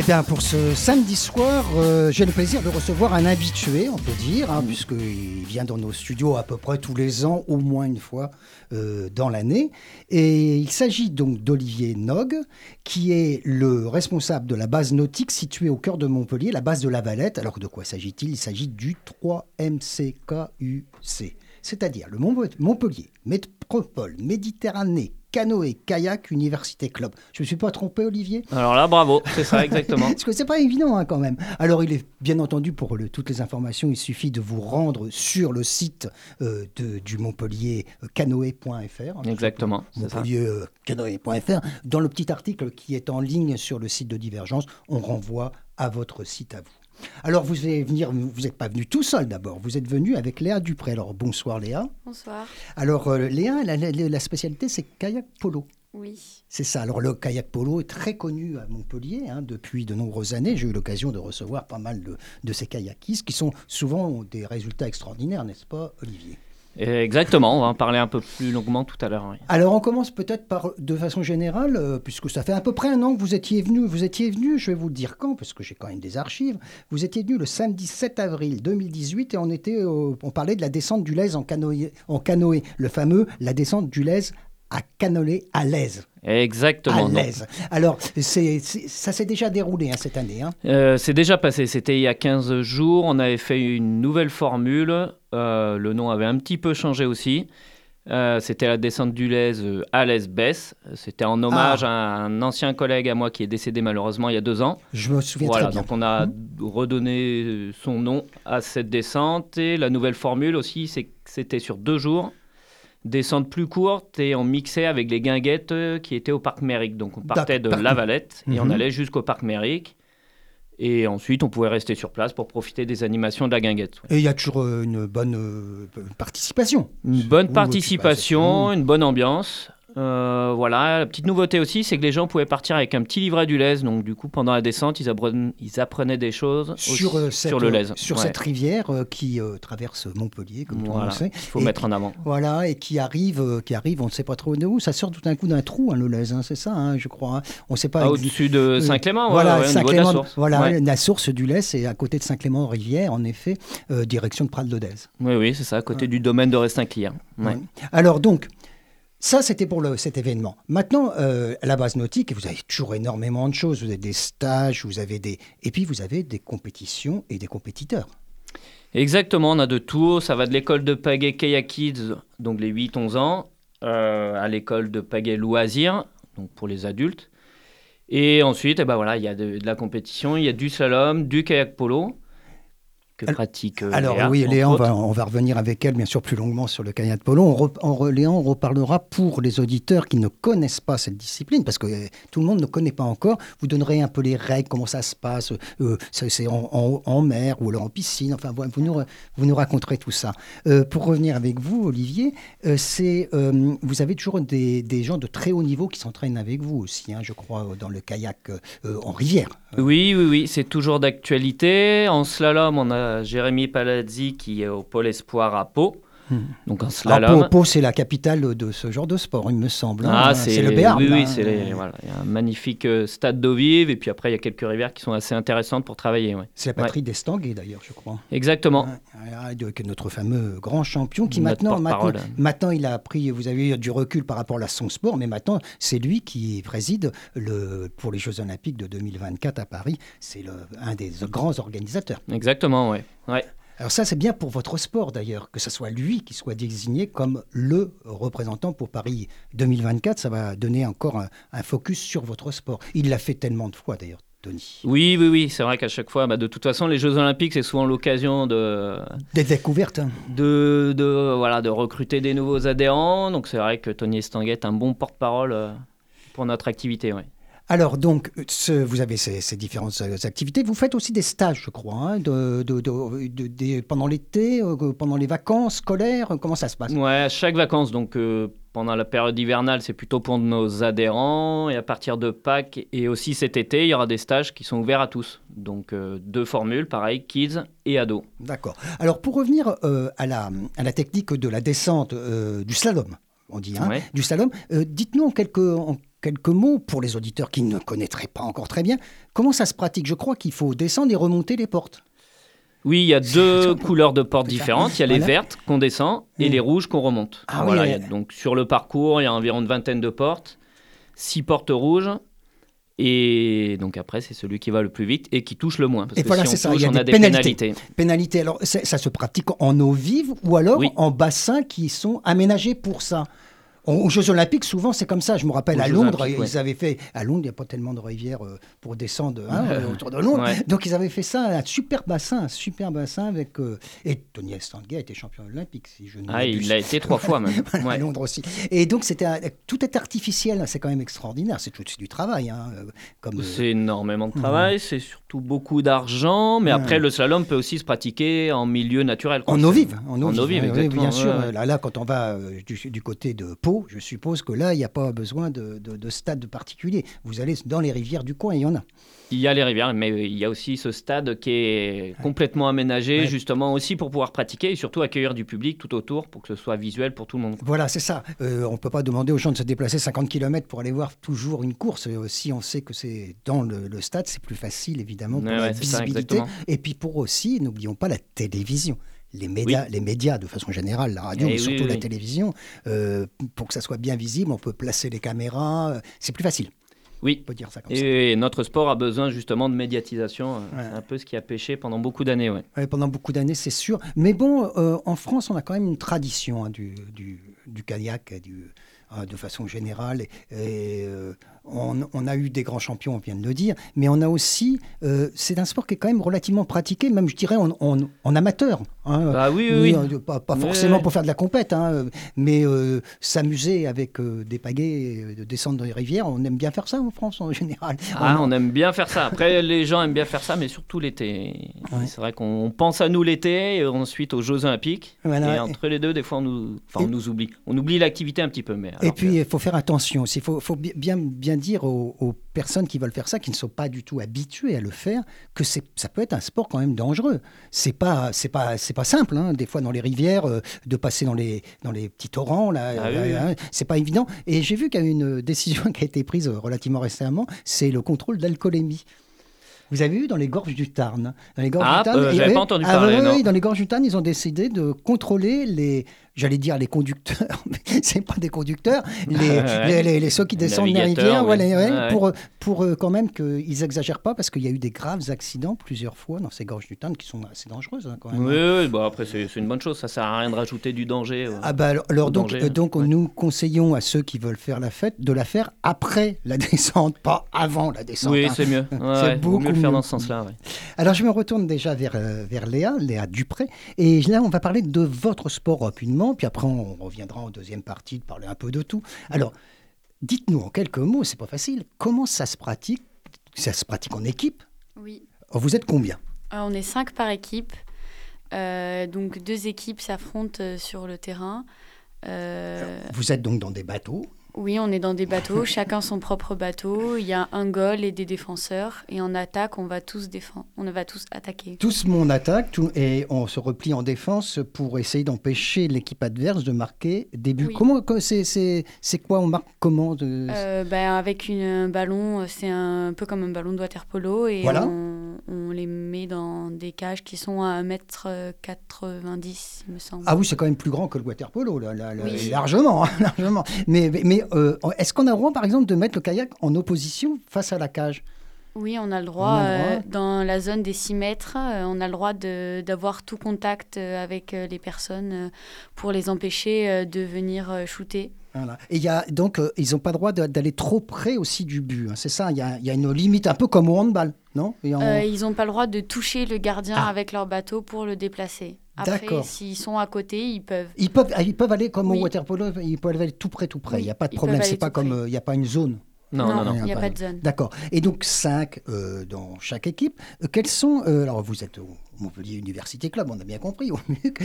Eh bien, pour ce samedi soir, euh, j'ai le plaisir de recevoir un habitué, on peut dire, hein, puisqu'il vient dans nos studios à peu près tous les ans, au moins une fois euh, dans l'année. Et il s'agit donc d'Olivier Nog, qui est le responsable de la base nautique située au cœur de Montpellier, la base de la Valette. Alors, de quoi s'agit-il? Il s'agit du 3MCKUC, c'est-à-dire le Mont- Montpellier, Métropole, Méditerranée, Canoë, Kayak, Université Club. Je ne me suis pas trompé, Olivier? Alors là, bravo, c'est ça exactement. parce que c'est pas évident hein, quand même. Alors il est bien entendu pour le- toutes les informations, il suffit de vous rendre sur le site euh, de- du Montpellier euh, canoë.fr. hein, Exactement. Montpellier euh, canoë.fr. Dans le petit article qui est en ligne sur le site de Divergence, on renvoie à votre site à vous. Alors vous allez venir, vous n'êtes pas venu tout seul d'abord, vous êtes venu avec Léa Dupré. Alors bonsoir Léa. Bonsoir. Alors euh, Léa, la, la- la spécialité c'est kayak polo. Oui. C'est ça. Alors le kayak polo est très connu à Montpellier hein, depuis de nombreuses années. J'ai eu l'occasion de recevoir pas mal de, de ces kayakistes qui sont souvent des résultats extraordinaires, n'est-ce pas, Olivier? Exactement, on va en parler un peu plus longuement tout à l'heure. Alors on commence peut-être par, de façon générale, euh, puisque ça fait à peu près un an que vous étiez venu. Vous étiez venu, je vais vous le dire quand, parce que j'ai quand même des archives. Vous étiez venu le samedi 7 avril 2018 et on était, on parlait de la descente du Lez en canoë, en canoë, le fameux la descente du Lez à canoë à l'aise. Exactement. à non. l'aise. Alors, c'est, ça s'est déjà déroulé hein, cette année. hein. Euh, c'est déjà passé, c'était il y a 15 jours, on avait fait une nouvelle formule, euh, le nom avait un petit peu changé aussi. Euh, c'était la descente du Lez euh, à l'Es-Besse. C'était en hommage à un ancien collègue à moi qui est décédé malheureusement il y a deux ans. Je me souviens Voilà, très bien. donc on a redonné euh, son nom à cette descente et la nouvelle formule aussi, c'est que c'était sur deux jours. Descente plus courte et on mixait avec les guinguettes euh, qui étaient au parc Méric. Donc on partait de. La Valette et on Mhm. allait jusqu'au parc Méric. Et ensuite, on pouvait rester sur place pour profiter des animations de la guinguette. ouais. Et il y a toujours euh, une bonne euh, participation. Une bonne participation, une bonne ambiance. Euh, voilà, la petite nouveauté aussi, c'est que les gens pouvaient partir avec un petit livret du lez. Donc, du coup, pendant la descente, ils apprenaient, ils apprenaient des choses Sur, aussi euh, cette, sur le lez. sur Ouais. cette rivière euh, qui euh, traverse Montpellier, comme tout le Voilà, monde sait. il faut Et mettre en avant. Voilà, et qui arrive, euh, qui arrive, on ne sait pas trop de où. Ça sort tout d'un coup d'un trou, hein, le Lez, hein, c'est ça, hein, je crois. hein. On sait pas. Ah, Au-dessus de euh, Saint-Clément, voilà, ouais, de la Saint-Clément- source. Voilà, Ouais. la source du Lez, c'est à côté de Saint-Clément-Rivière, en effet, euh, direction de Prat-de-Lodez. Oui, oui, c'est ça, à côté du domaine de. Ouais. Alors donc, ça c'était pour cet événement. Maintenant, euh, à la base nautique, vous avez toujours énormément de choses. Vous avez des stages, vous avez des... Et puis vous avez des compétitions et des compétiteurs. Exactement, on a de tout. Ça va de l'école de pagaie Kayak Kids, donc les 8-11 ans, euh, à l'école de pagaie Loisirs, donc pour les adultes. Et ensuite, eh ben voilà, il y a de, de la compétition, il y a du slalom, du kayak polo, que Alors- pratique euh, Alors Léa, oui, Léa, on va, on va revenir avec elle bien sûr plus longuement sur le kayak polo. On, re- en re- Léa, on reparlera pour les auditeurs qui ne connaissent pas cette discipline, parce que euh, tout le monde ne connaît pas encore. Vous donnerez un peu les règles, comment ça se passe, euh, c'est en, en- en mer ou alors en piscine, enfin vous nous, vous nous raconterez tout ça. Euh, pour revenir avec vous, Olivier, euh, c'est, euh, vous avez toujours des, des gens de très haut niveau qui s'entraînent avec vous aussi, hein, je crois, dans le kayak euh, en rivière. Oui, oui, oui, c'est toujours d'actualité. En slalom, on a Jérémy Palazzi qui est au Pôle Espoir à Pau. Hmm. Donc en Ah, slalom. Pau, Pau, c'est la capitale de ce genre de sport, il me semble. hein. Ah, c'est le Béarn. Oui, oui, hein. c'est les- voilà. Il y a un magnifique euh, stade d'eau vive et puis après il y a quelques rivières qui sont assez intéressantes pour travailler. ouais. C'est la patrie d'Estanguet d'ailleurs, je crois. Exactement. Ouais, ouais, que notre fameux grand champion qui maintenant, maintenant, il a pris, vous avez eu du recul par rapport à son sport, mais maintenant c'est lui qui préside le, pour les Jeux Olympiques de 2024 à Paris. C'est un des grands organisateurs. Exactement, ouais. ouais. Alors ça, c'est bien pour votre sport d'ailleurs, que ce soit lui qui soit désigné comme le représentant pour Paris 2024. Ça va donner encore un, un focus sur votre sport. Il l'a fait tellement de fois d'ailleurs, Tony. Oui, oui, oui, c'est vrai qu'à chaque fois, bah, de toute façon, les Jeux Olympiques, c'est souvent l'occasion de, Des découvertes. hein. de, de, voilà, de recruter des nouveaux adhérents. Donc c'est vrai que Tony Estanguet est un bon porte-parole euh, pour notre activité. Ouais. Alors donc, ce- vous avez ces, ces différentes euh, activités. Vous faites aussi des stages, je crois, hein, de, de- de- de- des- pendant l'été, euh, pendant les vacances scolaires. Comment ça se passe? Ouais, à chaque vacances, donc euh, pendant la période hivernale, c'est plutôt pour nos adhérents. Et à partir de Pâques et aussi cet été, il y aura des stages qui sont ouverts à tous. Donc euh, deux formules, pareil, kids et ados. D'accord. Alors pour revenir euh, à, la, à la technique de la descente euh, du slalom, on dit, hein, du slalom, dites-nous en quelques, en quelques mots, pour les auditeurs qui ne connaîtraient pas encore très bien, comment ça se pratique? Je crois qu'il faut descendre et remonter les portes. Oui, il y a deux couleurs de portes différentes. Il y a les vertes qu'on descend et mm. les rouges qu'on remonte. Ah voilà, donc sur le parcours, il y a environ une vingtaine de portes, six portes rouges. Et donc après, c'est celui qui va le plus vite et qui touche le moins. Parce et que voilà, c'est ça. il y a des, pénalités. pénalités. Alors, ça se pratique en eau vive ou alors en bassins qui sont aménagés pour ça? Aux Jeux Olympiques, souvent, c'est comme ça. Je me rappelle à Londres, ils avaient fait. À Londres, il n'y a pas tellement de rivières euh, pour descendre hein, autour de Londres. Donc, ils avaient fait ça, un super bassin, un super bassin avec. Euh, et Tony Estanguet a été champion olympique, si je ne Ah, il l'a été trois fois même. à Londres aussi. Et donc, c'était tout est artificiel. C'est quand même extraordinaire. C'est tout du travail. Hein, euh, comme. C'est énormément de travail. C'est surtout beaucoup d'argent. Mais après, le slalom peut aussi se pratiquer en milieu naturel. En eau vive. En eau vive, exactement. bien sûr. Là, là, quand on va du, du côté de Pau je suppose que là, il n'y a pas besoin de, de, stade particulier. Vous allez dans les rivières du coin, il y en a. Il y a les rivières, mais il y a aussi ce stade qui est complètement aménagé, justement aussi pour pouvoir pratiquer et surtout accueillir du public tout autour pour que ce soit visuel pour tout le monde. Voilà, c'est ça. Euh, on ne peut pas demander aux gens de se déplacer 50 km pour aller voir toujours une course. Euh, si on sait que c'est dans le, stade, c'est plus facile évidemment pour la visibilité. et puis pour aussi, n'oublions pas la télévision les médias, les médias de façon générale, la radio, eh mais surtout la télévision, euh, pour que ça soit bien visible, on peut placer les caméras, euh, c'est plus facile. Oui. On peut dire ça comme et, notre sport a besoin justement de médiatisation, euh, un peu ce qui a pêché pendant beaucoup d'années. Ouais. pendant beaucoup d'années, c'est sûr. Mais bon, en France, on a quand même une tradition hein, du, du, du, kayak, du, de façon générale. Et, on, a eu des grands champions, on vient de le dire, mais on a aussi, euh, c'est un sport qui est quand même relativement pratiqué, même je dirais en, amateur. Hein. Bah oui, oui, euh, Pas, forcément pour faire de la compète, hein, mais euh, s'amuser avec des pagaies, de descendre dans les rivières, on aime bien faire ça en France en général. Ah, on, aime bien faire ça. Après, les gens aiment bien faire ça, mais surtout l'été. C'est vrai qu'on pense à nous l'été, et ensuite aux Jeux Olympiques. Et entre les deux, des fois, on nous, on nous oublie. On oublie l'activité un petit peu. Mais et puis, il faut faire attention aussi. Il faut, faut bien, bien dire aux, personnes qui veulent faire ça, qui ne sont pas du tout habituées à le faire, que ça peut être un sport quand même dangereux. C'est pas c'est pas c'est pas simple. Hein, des fois dans les rivières, euh, de passer dans les dans les petits torrents là, ah euh, hein, c'est pas évident. Et j'ai vu qu'il y a une décision qui a été prise relativement récemment, c'est le contrôle d'alcoolémie. Vous avez vu dans les gorges du Tarn Dans les gorges ah, du Tarn, euh, pas entendu ah, parler. oui, dans les gorges du Tarn, ils ont décidé de contrôler les, j'allais dire les conducteurs, mais c'est pas des conducteurs, les, les, les, ceux qui descendent les rivières, pour, pour euh, quand même qu'ils exagèrent pas, parce qu'il y a eu des graves accidents plusieurs fois dans ces gorges du Tarn qui sont assez dangereuses hein, quand même. Oui, bon, après c'est une bonne chose, ça sert à rien de rajouter du danger. Euh, ah bah alors, donc, euh, donc nous conseillons à ceux qui veulent faire la fête de la faire après la descente, pas avant la descente. Oui, hein. c'est mieux. c'est beaucoup mieux le faire dans ce sens-là. Alors je me retourne déjà vers, vers Léa, Léa Dupré, et là on va parler de votre sport rapidement puis après on reviendra en deuxième partie de parler un peu de tout. Alors, dites-nous en quelques mots, c'est pas facile, comment ça se pratique Ça se pratique en équipe? Oui. Vous êtes combien? Euh, On est cinq par équipe. Euh, donc deux équipes s'affrontent euh, sur le terrain. Vous êtes donc dans des bateaux oui, on est dans des bateaux, chacun son propre bateau. Il y a un goal et des défenseurs. Et en attaque, on va tous défendre. On va tous attaquer. Tous mon attaque tout, et on se replie en défense pour essayer d'empêcher l'équipe adverse de marquer des buts. Comment c'est quoi On marque comment de... Euh, ben, avec une, un ballon, c'est un peu comme un ballon de water polo et on, on, les met dans des cages qui sont à 1m90, il me semble. Ah oui, c'est quand même plus grand que le water polo, là, largement, hein, largement. Mais, mais euh, est-ce qu'on a le droit, par exemple, de mettre le kayak en opposition face à la cage? Oui, on a le droit, euh, dans la zone des 6 mètres, euh, on a le droit d'avoir tout contact avec les personnes pour les empêcher de venir shooter. Et y a, donc, ils n'ont pas le droit d'aller trop près aussi du but. Hein, c'est ça, il y a, y a, une limite un peu comme au handball, non Ils n'ont pas le droit de toucher le gardien ah. avec leur bateau pour le déplacer. Après, s'ils sont à côté, ils peuvent. Ils peuvent, ils peuvent aller comme au water polo, ils peuvent aller tout près, tout près. il n'y a pas de problème. C'est pas comme, il n'y a pas une zone. Non, non, non. Il n'y a, pas, de zone. D'accord. Et donc, cinq euh, dans chaque équipe. Euh, quels sont. Euh, alors, vous êtes au Montpellier Université Club, on a bien compris, au MUC.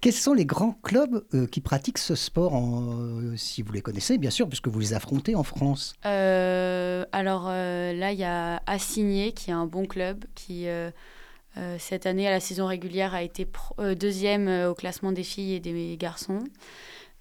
quels sont les grands clubs qui pratiquent ce sport, en, si vous les connaissez, bien sûr, puisque vous les affrontez en France? Alors, là, il y a Assigné, qui est un bon club, qui. cette année, à la saison régulière, a été deuxième au classement des filles et des garçons.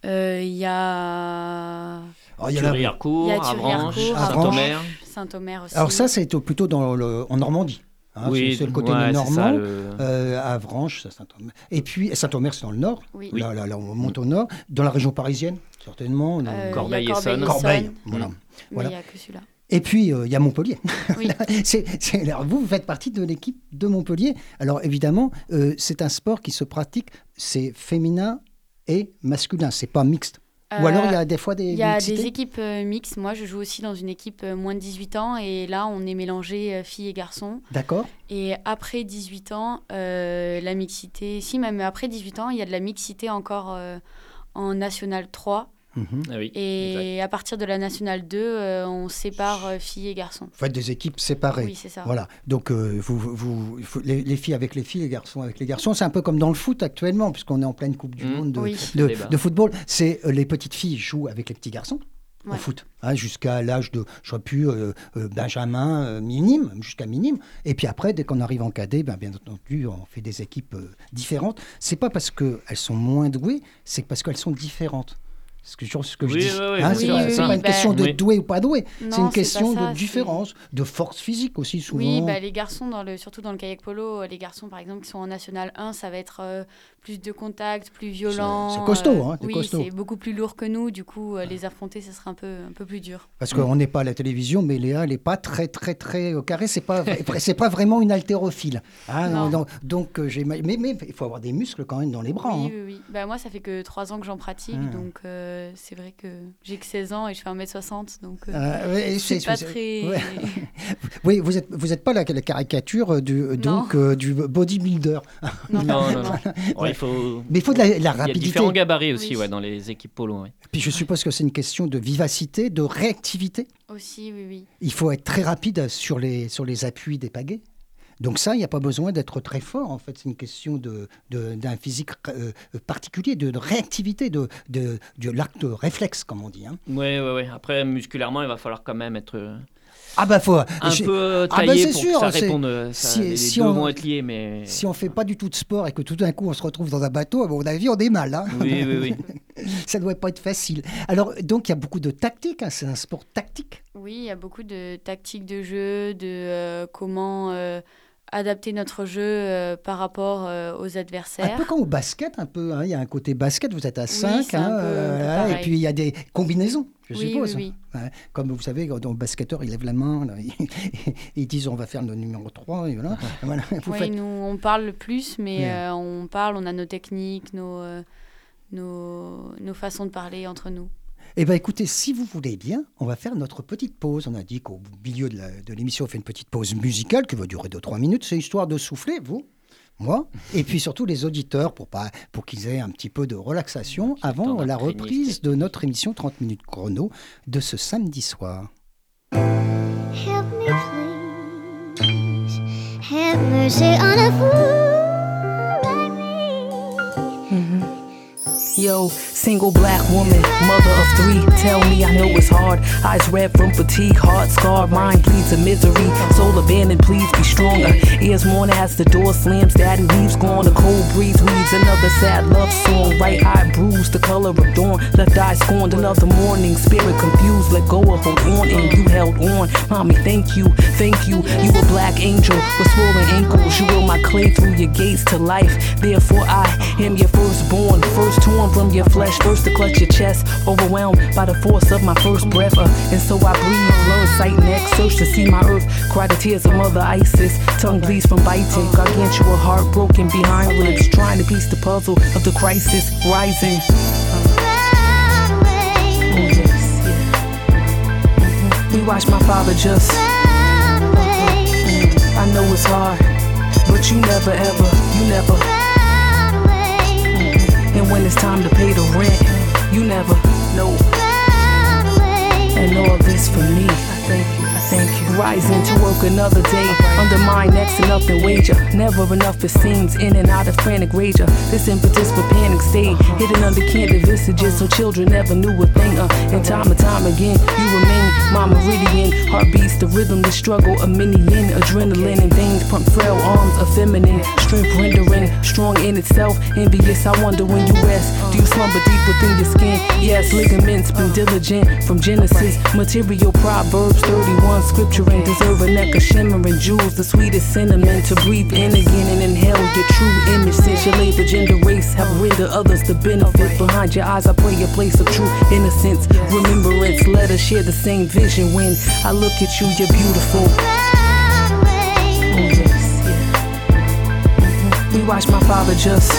Il y a Oh, il y a Avranches, Saint-Omer. Saint-Omer aussi. Alors ça, c'est plutôt dans le, en Normandie. Hein, oui, c'est le côté normand, euh, Avranches, Saint-Omer. Et puis Saint-Omer, c'est dans le nord. Oui. Là, là, on monte au nord. Dans la région parisienne, certainement. Euh, Corbeil-Essonne. Corbeil, voilà. voilà. il n'y a que celui-là. Et puis, euh, il y a Montpellier. Oui. alors, vous, vous faites partie de l'équipe de Montpellier. Alors, évidemment, euh, c'est un sport qui se pratique, c'est féminin et masculin, c'est pas mixte. Ou alors il y a des fois des Il y a des équipes euh, mixtes. Moi, je joue aussi dans une équipe euh, moins de 18 ans et là, on est mélangé euh, filles et garçons. D'accord. Et après 18 ans, la mixité, si même après 18 ans, il y a de la mixité encore en National 3. Mhm. Ah et à partir de la nationale 2, euh, on sépare euh, filles et garçons. Vous faites des équipes séparées. Oui, c'est ça. Voilà. Donc, euh, vous, vous, les, filles avec les filles, les garçons avec les garçons. C'est un peu comme dans le foot actuellement, puisqu'on est en pleine Coupe du mhm. Monde de, de, football. C'est les petites filles jouent avec les petits garçons. au foot, hein, jusqu'à l'âge de, je sais plus, Benjamin, minime, jusqu'à minime. Et puis après, dès qu'on arrive en cadet, ben, bien entendu, on fait des équipes différentes. C'est pas parce qu'elles sont moins douées, c'est parce qu'elles sont différentes. Ce que, ce que je dis. Hein, c'est pas, une question de doué ou pas doué. C'est une question de différence, de force physique aussi souvent. Oui, bah, les garçons, dans le, surtout dans le kayak polo, les garçons par exemple qui sont en National 1, ça va être euh, plus de contact, plus violent. C'est costaud. Hein, oui, c'est beaucoup plus lourd que nous. Du coup, euh, les affronter, ce sera un peu, un peu plus dur. Parce qu'on n'est pas à la télévision, mais Léa, elle n'est pas très, très, très au carré. C'est pas, c'est pas vraiment une haltérophile. Hein, donc, euh, j'ai, mais, mais il faut avoir des muscles quand même dans les bras. Oui, oui, oui. Bah, moi, ça fait que trois ans que j'en pratique, ah. donc. Euh, c'est vrai que j'ai que 16 ans et je fais 1m60, donc euh, ah, c'est pas très... oui, vous n'êtes vous êtes pas la, la caricature du, donc, euh, du bodybuilder. Non, non, non. il faut... Mais il faut de la, rapidité. Il y a différents gabarits aussi ouais, dans les équipes polo. Puis je suppose que c'est une question de vivacité, de réactivité. Aussi, oui, oui. Il faut être très rapide sur les, sur les appuis des pagaies. Donc ça, il n'y a pas besoin d'être très fort, en fait. C'est une question d'un de, d'un physique euh, particulier, de, réactivité, de, de, l'acte réflexe, comme on dit. Oui, oui, oui. Après, musculairement, il va falloir quand même être... Euh, ah bah faut un peu ah bah, taillé pour sûr, que ça réponde. si, les, si deux on, vont être liés, mais si on fait pas du tout de sport et que tout d'un coup on se retrouve dans un bateau, à mon avis on est mal. Hein oui, oui, oui. ça doit pas être facile. Alors donc il y a beaucoup de tactique. Hein, c'est un sport tactique. Oui, il y a beaucoup de tactiques de jeu, de euh, comment adapter notre jeu euh, par rapport euh, aux adversaires. Un peu comme au basket, un peu. Hein. Il y a un côté basket, vous êtes à 5, hein, euh, et puis il y a des combinaisons, je suppose. Oui. Comme vous savez, quand le basketteur, il lève la main, ils disent on va faire le numéro 3. Et voilà. nous, on parle plus, mais on parle, on a nos techniques, nos, nos, nos façons de parler entre nous. Eh bien, écoutez, si vous voulez bien, on va faire notre petite pause. On a dit qu'au milieu de l'émission, on fait une petite pause musicale qui va durer 2-3 minutes. C'est histoire de souffler, vous moi, et puis surtout les auditeurs pour, pas, pour qu'ils aient un petit peu de relaxation avant la reprise de notre émission 30 minutes chrono de ce samedi soir. Help me please, have mercy on a fool Yo. Single black woman, mother of three. Tell me I know it's hard. Eyes red from fatigue, heart scarred, mind bleeds in misery. Soul abandoned, please be stronger. Ears mourn as the door slams. Daddy leaves gone. A cold breeze weaves another sad love song. Right eye bruised, the color of dawn. Left eye scorned. Another morning, spirit confused. Let go of hold on, and you held on. Mommy, thank you, thank you. You a black angel with swollen ankles. You will my clay through your gates to life. Therefore, I am your firstborn, first torn from your flesh first to clutch your chest, overwhelmed by the force of my first breath. Uh, and so I breathe, learn sight next, search to see my earth, cry the tears of Mother Isis. Tongue bleeds from biting, gargantua heart broken behind lips, trying to piece the puzzle of the crisis rising. We watched my father just. I know it's hard, but you never ever, you never. Another day. Undermine next to nothing wager. Never enough it seems. In and out of frantic rager. This impetus for panic state. Hidden under candid visages so children never knew a thing. Uh, and time and time again, you remain my meridian. Heartbeats, the rhythm, the struggle, a minion. Adrenaline and veins pump frail arms of feminine. Strength rendering, strong in itself. Envious, I wonder when you rest. Do you slumber deep within your skin? Yes, ligaments been diligent from Genesis. Material Proverbs 31, scripture and deserve a neck of shimmering The sweetest cinnamon to breathe in again and inhale your true image. Since your labor, gender, race have rendered others the benefit. Behind your eyes, I pray a place of true innocence. Remembrance, let us share the same vision. When I look at you, you're beautiful. We watched my father just.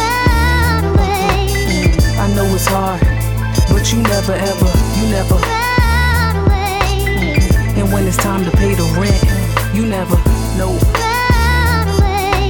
I know it's hard, but you never ever, you never. And when it's time to pay the rent, you never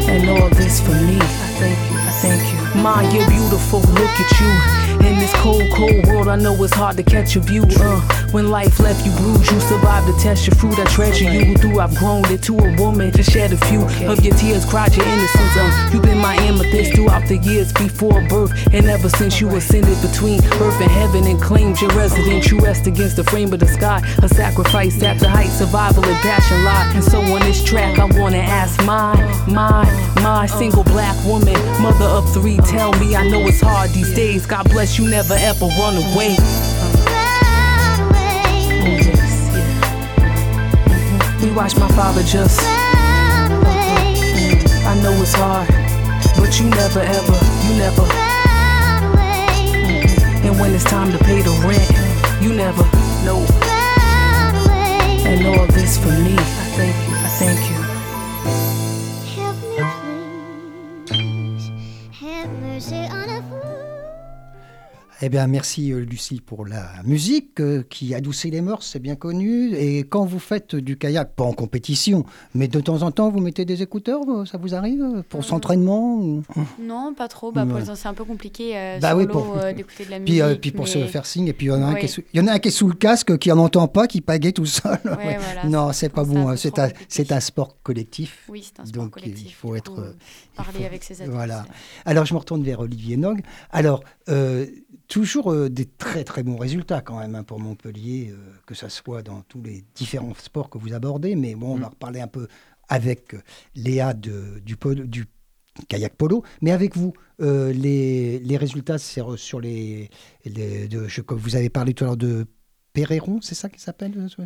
And all this for me, I thank you, I thank you. Ma, you're beautiful, look at you. In this cold, cold world, I know it's hard to catch a view. Uh, when life left you bruised, you survived the test. Your fruit, I treasure you. Through I've grown into a woman to shed a few of your tears, cried your innocence. Uh, you've been my amethyst throughout the years before birth, and ever since you ascended between earth and heaven and claimed your residence. You rest against the frame of the sky, a sacrifice at the height, survival and passion lie. And so on this track, I wanna ask my, my, my single black woman, mother of three, tell me I know it's hard these days. God bless you, never ever run away. Oh, yes, yeah. We watched my father just. I know it's hard, but you never ever, you never. And when it's time to pay the rent, you never know. And all this for me, I thank you, I thank you. Eh bien, merci euh, Lucie pour la musique euh, qui adoucit les mœurs, c'est bien connu. Et quand vous faites du kayak, pas en compétition, mais de temps en temps, vous mettez des écouteurs, euh, ça vous arrive euh, pour Euh, s'entraînement ou- Non, pas trop. Bah, Ouais. c'est un peu compliqué euh, Bah oui, pour- d'écouter de la musique. Puis, puis pour se mais- faire signe, et puis il y en a un qui est sous, il y en a un qui est sous le casque, qui en entend pas, qui pagaie tout seul. Ouais, voilà, non, c'est- pas bon. hein. C'est un, sport collectif. Oui, c'est un sport Donc, il faut être, coup, il parler faut- avec ses adultes. voilà. Alors, je me retourne vers Olivier Nog. Alors, toujours euh, des très très bons résultats quand même hein, pour Montpellier, euh, que ça soit dans tous les différents sports que vous abordez. Mais bon, on Mm. va reparler un peu avec euh, Léa de, du, kayak polo. Mais avec vous, euh, les, les résultats, c'est re- sur les. les de, je, comme vous avez parlé tout à l'heure de Perreron, c'est ça qui s'appelle, euh, ce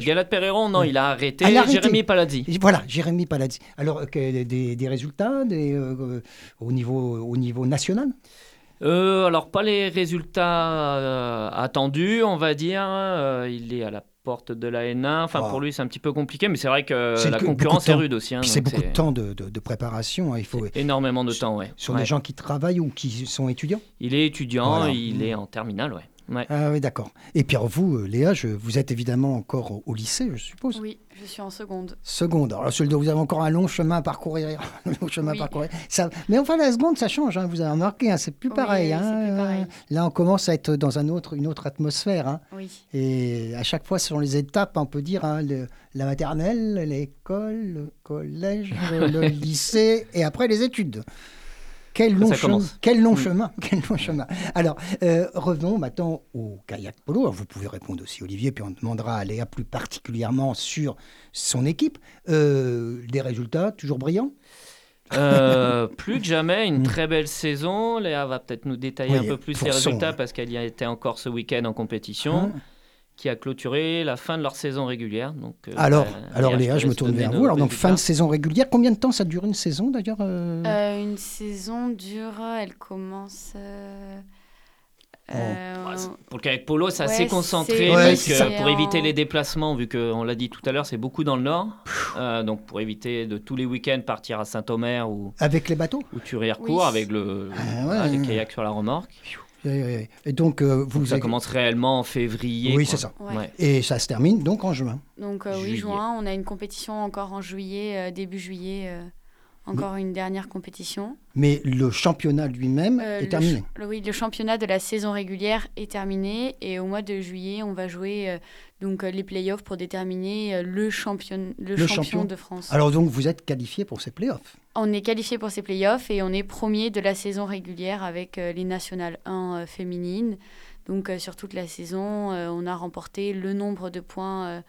je- Perreron, non, Ouais. il a arrêté. Ah, il a arrêté. Jérémy Palazzi. Et Voilà, Jérémy Palazzi. Alors, des, des résultats des, euh, au, niveau, au niveau national? Euh, alors, pas les résultats euh, attendus, on va dire. Euh, il est à la porte de la N1. Enfin, Oh. pour lui, c'est un petit peu compliqué, mais c'est vrai que C'est la concurrence est rude aussi. hein, c'est beaucoup de temps de, de- de préparation. hein, Il faut Énormément de temps, ouais. sur Ouais. des gens qui travaillent ou qui sont étudiants? Il est étudiant, Voilà. il est en terminale, ouais. Ouais. Ah oui, d'accord. Et puis alors vous, euh, Léa, je- vous êtes évidemment encore au, au lycée, je suppose. Oui, je suis en seconde. Seconde. Alors celui vous avez encore un long chemin à parcourir. un long chemin à parcourir. Ça, mais enfin la seconde, ça change. hein, vous avez remarqué, hein, c'est plus Oui, pareil. c'est hein, plus pareil. Là, on commence à être dans un autre, une autre atmosphère. hein. Oui. Et à chaque fois, ce sont les étapes, on peut dire, hein, le- la maternelle, l'école, le collège, le lycée, et après les études. Quel long, Ça chemin, commence. quel long chemin, quel long chemin. Alors, euh, revenons maintenant au kayak polo. Alors, vous pouvez répondre aussi, Olivier, puis on demandera à Léa plus particulièrement sur son équipe. Euh, des résultats toujours brillants? Euh, plus que jamais, une Mm. très belle saison. Léa va peut-être nous détailler Oui, un peu plus son- résultats parce qu'elle y a été encore ce week-end en compétition, Hein? Qui a clôturé la fin de leur saison régulière. Donc, euh, Alors, bah, alors Léa, je me tourne vers vous. Alors, donc, fin de saison régulière. Combien de temps ça dure une saison, d'ailleurs euh Euh, une saison dure, elle commence. euh, euh, Ouais, c'est- Pour le kayak polo, c'est Ouais, assez concentré Ouais, parce que pour éviter les déplacements, vu qu'on l'a dit tout à l'heure, c'est beaucoup dans le nord. Euh, donc pour éviter de tous les week-ends partir à Saint-Omer ou, Avec les bateaux ou Thury-Harcourt Oui. avec le, Ah, les kayaks sur la remorque. Et, donc, euh, vous ça avez- commence réellement en février. Oui, c'est ça. Ouais. Ouais. Et ça se termine donc en juin. Donc euh, oui, juin, on a une compétition encore en juillet, euh, début juillet. Encore une dernière compétition. Mais le championnat lui-même Euh, est terminé. le- oui, le championnat de la saison régulière est terminé et au mois de juillet, on va jouer euh, donc euh, les playoffs pour déterminer euh, le, champion, le, Le champion, champion. de France. Alors donc vous êtes qualifié pour ces playoffs. On est qualifié pour ces playoffs et on est premier de la saison régulière avec euh, les nationales 1 euh, féminines. Donc sur toute la saison, on a remporté le nombre de points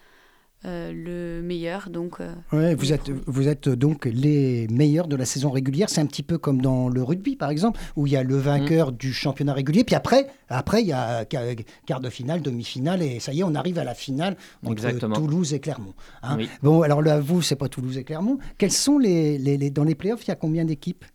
euh, le meilleur. Donc euh, Ouais, vous, êtes, vous êtes donc les meilleurs de la saison régulière. C'est un petit peu comme dans le rugby, par exemple, où il y a le vainqueur Mm. du championnat régulier. Puis après, après il y a qua- quart de finale, demi-finale, et ça y est, on arrive à la finale entre Exactement. Toulouse et Clermont. hein. Oui. Bon, alors là, vous, c'est pas Toulouse et Clermont. Quels sont les, les- les- dans les playoffs Il y a combien d'équipes?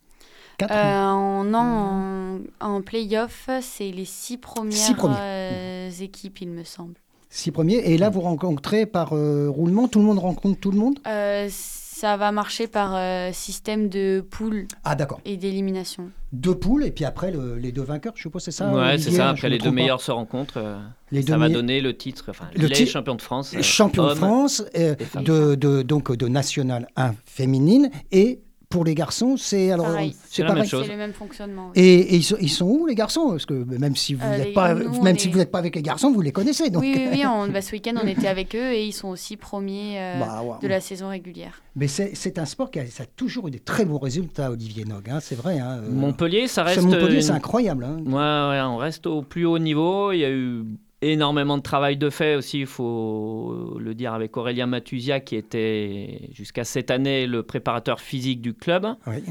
Quatre? Euh, en, non, en, en playoff, c'est les six premières Six euh, équipes, il me semble. Six premiers. Et là, vous rencontrez par euh, roulement. Tout le monde rencontre tout le monde? Euh, ça va marcher par euh, système de poules Ah, d'accord. et d'élimination. Deux poules, et puis après, le- les deux vainqueurs, je suppose, c'est ça ouais, c'est ça. Je Après, les deux pas meilleurs se rencontrent. euh, Les deux ça va donner le titre, enfin, Le les titre- champions de France. euh, champion de. France euh, de, de, donc de national 1 féminine et pour les garçons c'est alors. C'est la pareil. même chose. C'est le même fonctionnement. oui. et, et ils, sont, ils sont où les garçons? Parce que même si vous Euh, n'êtes pas nous, même si vous n'êtes pas avec les garçons vous les connaissez donc Oui, oui, oui, on- bah, ce week-end, on était avec eux et ils sont aussi premiers euh, Bah, ouais. de la saison régulière. mais c'est un sport qui a, ça a toujours eu des très beaux résultats Olivier Nog hein, c'est vrai hein, euh, Montpellier, ça reste. Montpellier une- c'est incroyable hein. Ouais, ouais, on reste au plus haut niveau. Il y a eu énormément de travail de fait aussi, il faut le dire, avec Aurélien Mathusia, qui était jusqu'à cette année le préparateur physique du club. Oui.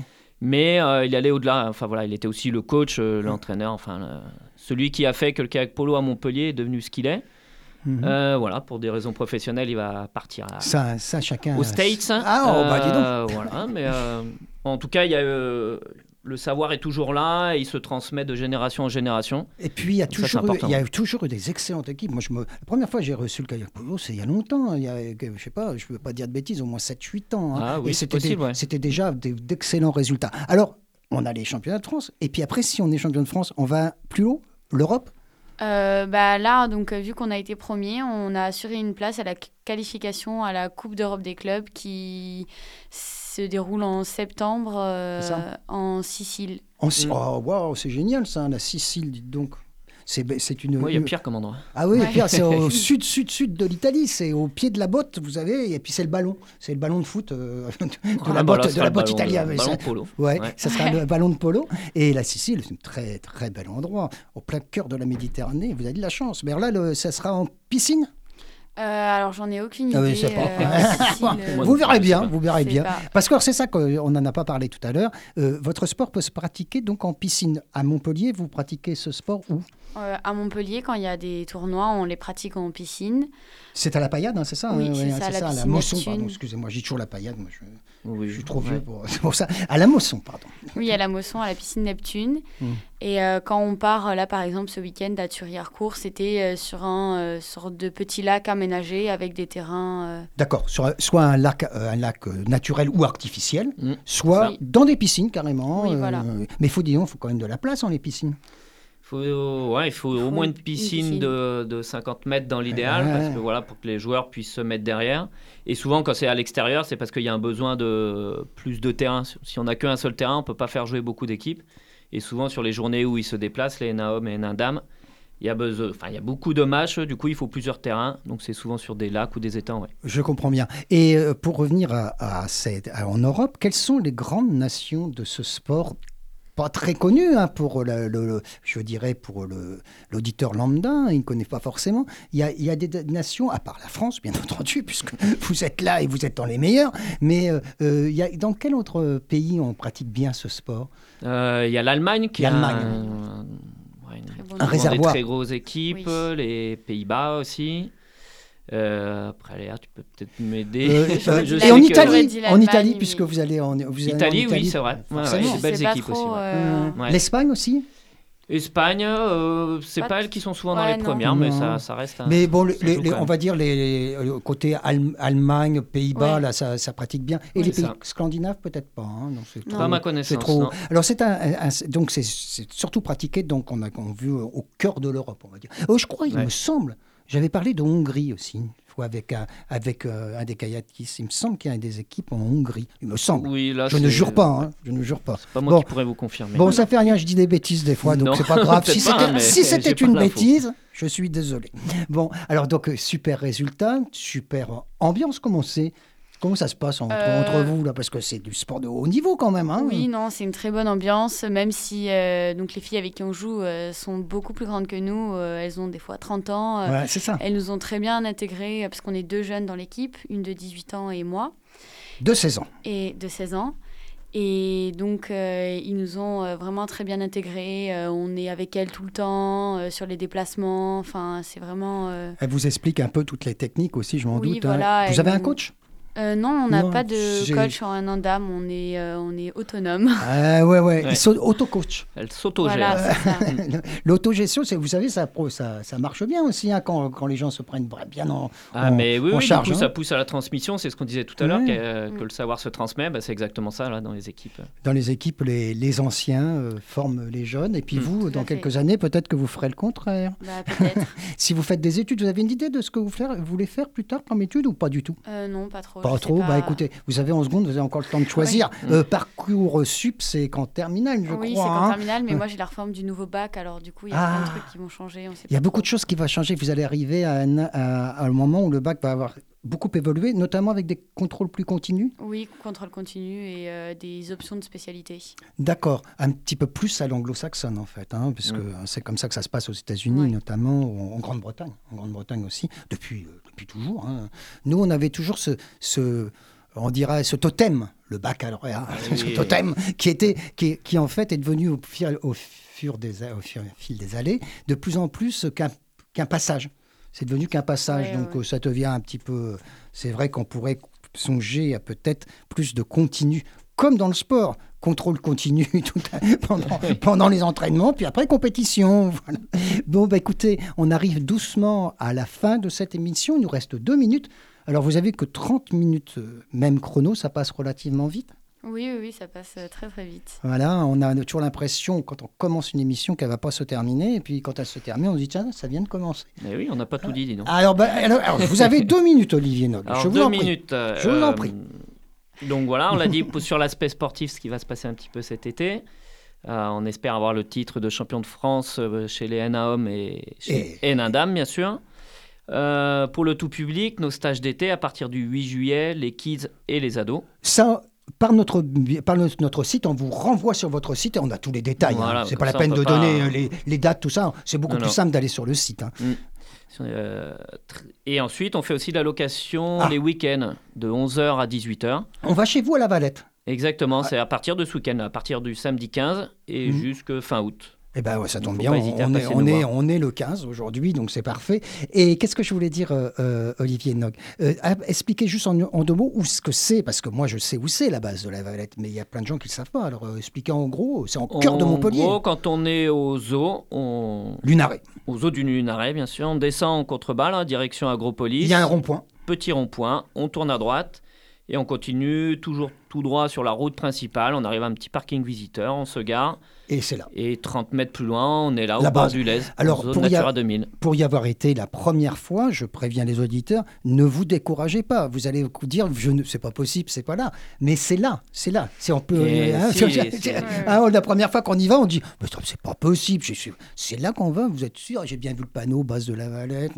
Mais euh, il allait au-delà. Enfin voilà, il était aussi le coach, euh, l'entraîneur, enfin celui qui a fait que le kayak polo à Montpellier est devenu ce qu'il est. Mhm. Euh, voilà, pour des raisons professionnelles, il va partir à, ça, ça chacun aux States. ah oh, bah dis donc voilà, mais en tout cas, il y a, le savoir est toujours là et il se transmet de génération en génération. Et puis, il y a Ça, toujours, eu, important. il y a eu toujours eu des excellentes équipes. Moi, je me, la première fois que j'ai reçu le kayak polo, c'est il y a longtemps. Il y a, je sais pas, je ne veux pas dire de bêtises, au moins 7-8 ans. hein. Ah oui, c'était ouais. Déjà d'excellents résultats. Alors, on a les championnats de France. Et puis après, si on est champion de France, on va plus haut L'Europe? Euh, bah, là, donc, euh, vu qu'on a été premier, on a assuré une place à la qu- qualification à la Coupe d'Europe des clubs qui se déroule en septembre euh, en Sicile. En Mm. Oh, waouh, c'est génial ça, la Sicile, dites donc. C'est une. Moi, il y a pire comme endroit. Ah oui, Ouais. Pierre, c'est au sud, sud, sud de l'Italie. C'est au pied de la botte, vous avez. Et puis c'est le ballon. C'est le ballon de foot euh, de Ah, la bah, botte, de la le botte italienne. mais ballon ça- de polo. Ouais, Ouais. ça sera le ballon de polo. Et la Sicile, c'est un très très bel endroit, au plein cœur de la Méditerranée. Vous avez de la chance. Mais alors là, le- ça sera en piscine? Euh, alors, j'en ai aucune idée. Ah oui, je sais pas. euh, Sicile, Moi vous verrez bien, vous verrez bien. pas. Parce que c'est ça qu'on n'en a pas parlé tout à l'heure. Euh, votre sport peut se pratiquer donc en piscine. À Montpellier, vous pratiquez ce sport où? Euh, à Montpellier, quand il y a des tournois, on les pratique en piscine. C'est à la paillade, hein, c'est ça Oui, hein, c'est ouais, ça, à la à la Mosson, pardon, excusez-moi, j'ai toujours la paillade, moi je, Oui, je suis trop ouais. vieux pour, pour ça. À la Mosson, pardon. Oui, à la Mosson, à la piscine Neptune. Mm. Et euh, quand on part, euh, là, par exemple, ce week-end à Turières-Court, c'était euh, sur un euh, sorte de petit lac aménagé avec des terrains. euh, D'accord, soit un lac, euh, un lac naturel ou artificiel, Mm. soit Oui. dans des piscines carrément. Oui, voilà. Mais il faut faut quand même de la place dans les piscines. Faut, ouais, il faut au moins une une piscine. De, de 50 mètres dans l'idéal, Ouais. parce que voilà, pour que les joueurs puissent se mettre derrière. Et souvent, quand c'est à l'extérieur, c'est parce qu'il y a un besoin de plus de terrain. Si on n'a qu'un seul terrain, on peut pas faire jouer beaucoup d'équipes. Et souvent, sur les journées où ils se déplacent, les NA hommes et NA dames, il y a besoin, enfin, il y a beaucoup de matchs. Du coup, il faut plusieurs terrains. Donc, c'est souvent sur des lacs ou des étangs. Ouais. Je comprends bien. Et euh, pour revenir à, à cette- à- en Europe, quelles sont les grandes nations de ce sport pas très connu hein, pour le, le- le- je dirais pour le- l'auditeur lambda, il ne connaît pas forcément. Il y, a, il y a des nations, à part la France bien entendu, puisque vous êtes là et vous êtes dans les meilleurs, mais euh, euh, il y a, dans quel autre pays on pratique bien ce sport? Euh, Il y a l'Allemagne qui l'Allemagne. un- ouais, une- Très bon Un niveau. réservoir. Des très grosses équipes, Oui. les Pays-Bas aussi. Euh, après, Léa, tu peux peut-être m'aider. Euh, euh, Et que- en Italie, en Italie, puisque vous allez en, vous allez en Italie, oui, Italie, c'est vrai. Ouais, ouais, des belles équipes aussi. ouais. euh, Ouais. L'Espagne aussi Espagne, euh, c'est Pas elles qui sont souvent dans les non. premières, mais ça, ça reste. un- Mais bon, les- les- on va dire les, les côté Allem- Allemagne, Pays-Bas, Ouais. là, ça, ça pratique bien. Et Oui. les pays ça. scandinaves, peut-être pas. hein, non, trop- Pas à ma c'est connaissance. trop. non. Alors c'est un, donc c'est- c'est surtout pratiqué donc on a, on a vu au cœur de l'Europe, on va dire. Oh, je crois, il Ouais. me semble. J'avais parlé de Hongrie aussi, une fois avec un, avec, euh, un des kayakistes. Il me semble qu'il y a des équipes en Hongrie. Il me semble. Oui, là, je ne jure pas, hein, je ne jure pas. Pas moi Bon. qui pourrais vous confirmer. Bon, ça fait rien, je dis des bêtises des fois, donc c'est pas grave. si c'était si une bêtise, je suis désolé. Bon, alors donc euh, super résultat, super ambiance, comment c'est? Comment ça se passe entre, Euh, entre vous là Parce que c'est du sport de haut niveau quand même. Hein Oui, non, c'est une très bonne ambiance, même si euh, donc les filles avec qui on joue euh, sont beaucoup plus grandes que nous. elles ont des fois 30 ans. Ouais, c'est ça. Elles nous ont très bien intégrés euh, parce qu'on est deux jeunes dans l'équipe, une de 18 ans et moi, De 16 ans. et de 16 ans. Et donc, euh, ils nous ont euh, vraiment très bien intégrés. euh, on est avec elles tout le temps, sur les déplacements. Enfin, c'est vraiment... Elle vous explique un peu toutes les techniques aussi, je m'en Oui, doute. hein. voilà, Vous avez un coach? Euh, non, on n'a pas de coach en Andam, on est, euh, on est autonome. Ah ouais, ouais, Ouais. ils sont auto-coach. Elle s'autogère. Voilà. L'autogestion, vous savez, ça, ça, ça marche bien aussi hein, quand, quand les gens se prennent bien en, Ah, en- mais oui, en oui, charge. du coup, hein. ça pousse à la transmission. C'est ce qu'on disait tout à l'heure, Ouais. que, euh, que le savoir se transmet. Bah, c'est exactement ça, là, dans les équipes. Dans les équipes, les, les anciens euh, forment les jeunes. Et puis Mm. vous, Tout dans fait. quelques années, peut-être que vous ferez le contraire. Bah. Si vous faites des études, vous avez une idée de ce que vous, faire- vous voulez faire plus tard comme études ou pas du tout? Euh, non, pas trop. Pas trop Bah écoutez, vous avez en seconde, vous avez encore le temps de choisir. Oui. Euh, parcours sup, c'est qu'en terminale, je oui, c'est crois. qu'en hein. terminale, mais Ouais. moi j'ai la réforme du nouveau bac, alors du coup il y a Ah. plein de trucs qui vont changer. on sait Il y a beaucoup de choses qui vont changer. Vous allez arriver à un, à- à un moment où le bac va avoir beaucoup évolué, notamment avec des contrôles plus continus. Oui, contrôle continu et euh, des options de spécialité. D'accord, un petit peu plus à l'anglo-saxonne en fait, hein, puisque c'est comme ça que ça se passe aux États-Unis, Ouais. notamment en, en Grande-Bretagne, en Grande-Bretagne aussi, depuis, euh, depuis toujours. hein. Nous, on avait toujours ce, ce, on dirait, ce totem, le baccalauréat, ce Oui. totem, qui était, qui, qui, en fait est devenu au, fil- au fur des, a- au fur- fil des allées de plus en plus qu'un qu'un passage. C'est devenu qu'un passage, Ouais, donc ouais. euh, ça devient un petit peu. C'est vrai qu'on pourrait songer à peut-être plus de continu, comme dans le sport, contrôle continu tout à- pendant, pendant les entraînements, puis après compétition. voilà. Bon, bah écoutez, on arrive doucement à la fin de cette émission. Il nous reste deux minutes. Alors, vous avez que 30 minutes, euh, même chrono, ça passe relativement vite. Oui, oui, oui, ça passe euh, très très vite. Voilà, on a toujours l'impression, quand on commence une émission, qu'elle va pas se terminer. Et puis, quand elle se termine, on se dit, tiens, ça vient de commencer. Mais oui, on n'a pas tout dit, dis donc. Alors, bah, alors, alors, vous avez deux minutes, Olivier Nog. Alors, Je vous deux en prie. minutes. euh, Je vous en euh, prie. Donc voilà, on l'a dit sur l'aspect sportif, ce qui va se passer un petit peu cet été. Euh, on espère avoir le titre de champion de France euh, chez les NA hommes et chez Et- NA dames, bien sûr. Euh, pour le tout public, nos stages d'été à partir du 8 juillet, les kids et les ados. Ça, par notre, par notre, site, on vous renvoie sur votre site et on a tous les détails. hein. Voilà, C'est comme pas la peine de pas- donner euh, les, les dates, tout ça. C'est beaucoup Non, plus non. simple d'aller sur le site. hein. Euh, tr- et ensuite, on fait aussi la location Ah. les week-ends de 11h à 18h. On va chez vous à la Valette. Exactement, c'est à partir de ce week-end, à partir du samedi 15 et Mhm. jusque fin août. Eh ben ouais, ça tombe bien. On, est, passer on, nous est, voir. on est le 15 aujourd'hui, donc c'est parfait. Et qu'est-ce que je voulais dire, euh, euh, Olivier Nog Euh, ah, Expliquez juste en, en deux mots où ce que c'est, parce que moi je sais où c'est la base de la Valette, mais il y a plein de gens qui ne le savent pas. Alors euh, expliquez en gros, c'est en cœur de En Montpellier. gros, quand on est au zoo, on... Lunaret. au zoo du Lunaret, bien sûr, on descend en contrebas, là, direction Agropolis. Il y a un rond-point. Petit rond-point, on tourne à droite et on continue toujours tout droit sur la route principale. On arrive à un petit parking visiteur, on se gare Et c'est là. et 30 mètres plus loin, on est là, La au bord du Lez, Alors, zone pour y Natura a- 2000. Pour y avoir été la première fois, je préviens les auditeurs, ne vous découragez pas. Vous allez vous dire, je ne, c'est pas possible, c'est pas là. Mais c'est là, c'est là. C'est on peut. Hein, si, si. hein, la première fois qu'on y va, on dit, c'est pas possible. C'est là qu'on va. Vous êtes sûr J'ai bien vu le panneau base de la Valette.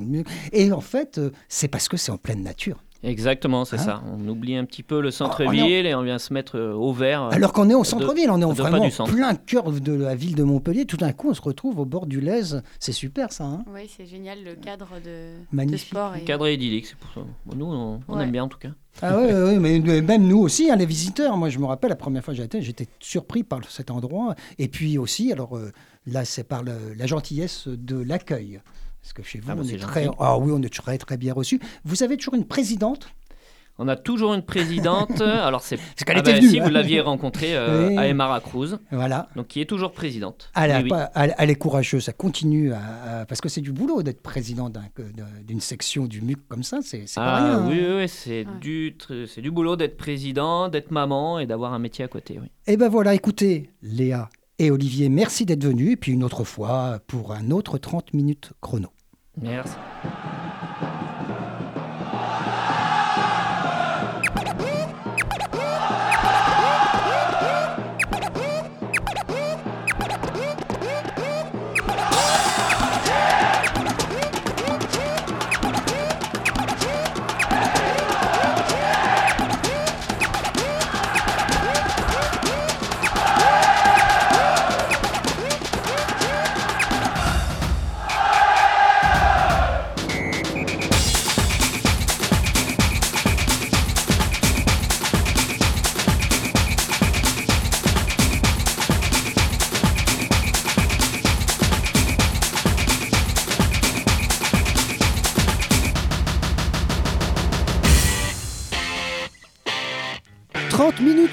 Et en fait, euh, c'est parce que c'est en pleine nature. Exactement, c'est Hein ça. On oublie un petit peu le centre-ville et on vient se mettre euh, au vert. Alors qu'on est au centre-ville, on est pas vraiment plein cœur de la ville de Montpellier. Tout d'un coup, on se retrouve au bord du Lez. C'est super ça. hein Oui, c'est génial le cadre de, de Magnifique. sport. Et... Cadre idyllique, c'est pour ça. Bon, nous, on, on Ouais. aime bien en tout cas. Ah oui, oui, mais mais même nous aussi, hein, les visiteurs. Moi, je me rappelle la première fois que j'étais, j'étais surpris par cet endroit. Et puis aussi, alors euh, là, c'est par le- la gentillesse de l'accueil. Parce que chez vous, Ah bah, on est très, ah oui, on est très très bien reçus. Vous avez toujours une présidente? On a toujours une présidente. alors c'est qu'elle Ah était bah, venue, Si hein. vous l'aviez rencontrée euh, Oui. à Emara Cruz, Voilà. donc qui est toujours présidente. Elle, a Oui, oui. pas- elle- elle est courageuse, ça continue à, à- parce que c'est du boulot d'être président d'une section du MUC comme ça, c'est pas Ah rien. hein. oui, oui, oui, c'est Ouais. du, c'est du boulot d'être président, d'être maman et d'avoir un métier à côté. Oui. Et ben voilà, écoutez, Léa et Olivier, merci d'être venus. Et puis une autre fois pour un autre 30 minutes chrono. Merci.